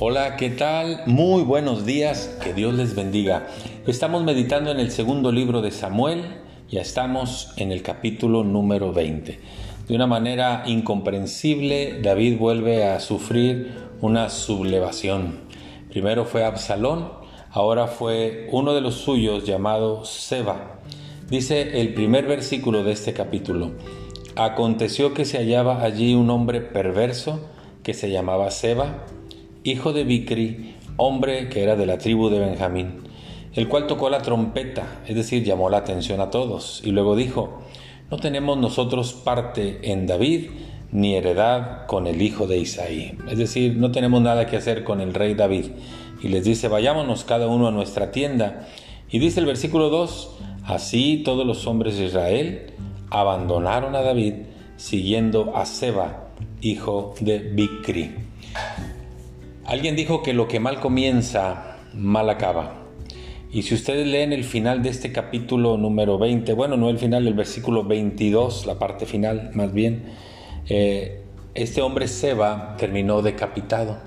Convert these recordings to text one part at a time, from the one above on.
Hola, ¿qué tal? Muy buenos días, que Dios les bendiga. Estamos meditando en el segundo libro de Samuel, ya estamos en el capítulo número 20. De una manera incomprensible, David vuelve a sufrir una sublevación. Primero fue Absalón, ahora fue uno de los suyos llamado Seba. Dice el primer versículo de este capítulo, aconteció que se hallaba allí un hombre perverso que se llamaba Seba, hijo de Bicri, hombre que era de la tribu de Benjamín, el cual tocó la trompeta, es decir, llamó la atención a todos, y luego dijo, no tenemos nosotros parte en David, ni heredad con el hijo de Isaí. Es decir, no tenemos nada que hacer con el rey David. Y les dice, vayámonos cada uno a nuestra tienda. Y dice el versículo 2, así todos los hombres de Israel abandonaron a David, siguiendo a Seba, hijo de Bicri. Alguien dijo que lo que mal comienza, mal acaba. Y si ustedes leen el final de este capítulo número 20, bueno, no el final, el versículo 22, la parte final más bien, eh, este hombre Seba terminó decapitado.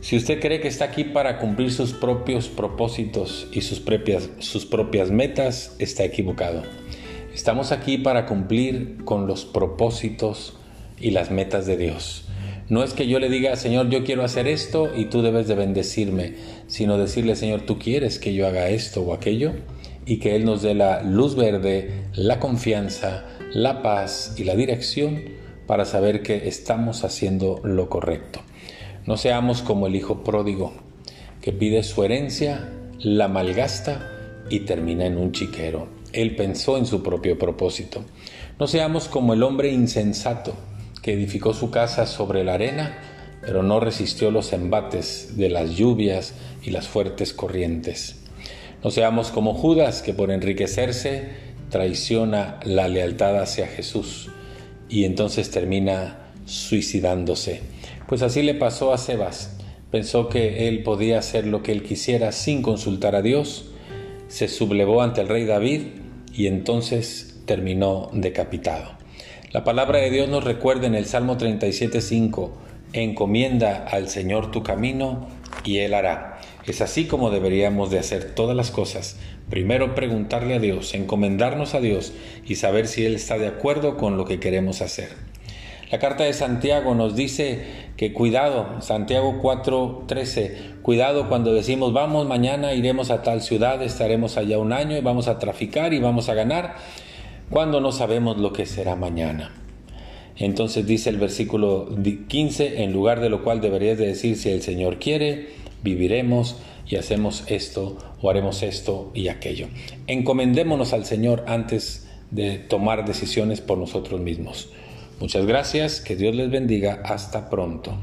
Si usted cree que está aquí para cumplir sus propios propósitos y sus propias, sus propias metas, está equivocado. Estamos aquí para cumplir con los propósitos y las metas de Dios. No es que yo le diga, Señor, yo quiero hacer esto y tú debes de bendecirme, sino decirle, Señor, tú quieres que yo haga esto o aquello y que Él nos dé la luz verde, la confianza, la paz y la dirección para saber que estamos haciendo lo correcto. No seamos como el hijo pródigo, que pide su herencia, la malgasta y termina en un chiquero. Él pensó en su propio propósito. No seamos como el hombre insensato, edificó su casa sobre la arena, pero no resistió los embates de las lluvias y las fuertes corrientes. No seamos como Judas, que por enriquecerse traiciona la lealtad hacia Jesús y entonces termina suicidándose. Pues así le pasó a Sebas. Pensó que él podía hacer lo que él quisiera sin consultar a Dios, se sublevó ante el rey David y entonces terminó decapitado. La palabra de Dios nos recuerda en el Salmo 37.5, encomienda al Señor tu camino y Él hará. Es así como deberíamos de hacer todas las cosas. Primero preguntarle a Dios, encomendarnos a Dios y saber si Él está de acuerdo con lo que queremos hacer. La carta de Santiago nos dice que cuidado, Santiago 4:13, cuidado cuando decimos vamos mañana iremos a tal ciudad, estaremos allá un año y vamos a traficar y vamos a ganar cuando no sabemos lo que será mañana. Entonces dice el versículo 15, en lugar de lo cual deberías de decir, si el Señor quiere, viviremos y hacemos esto o haremos esto y aquello. Encomendémonos al Señor antes de tomar decisiones por nosotros mismos. Muchas gracias, que Dios les bendiga, hasta pronto.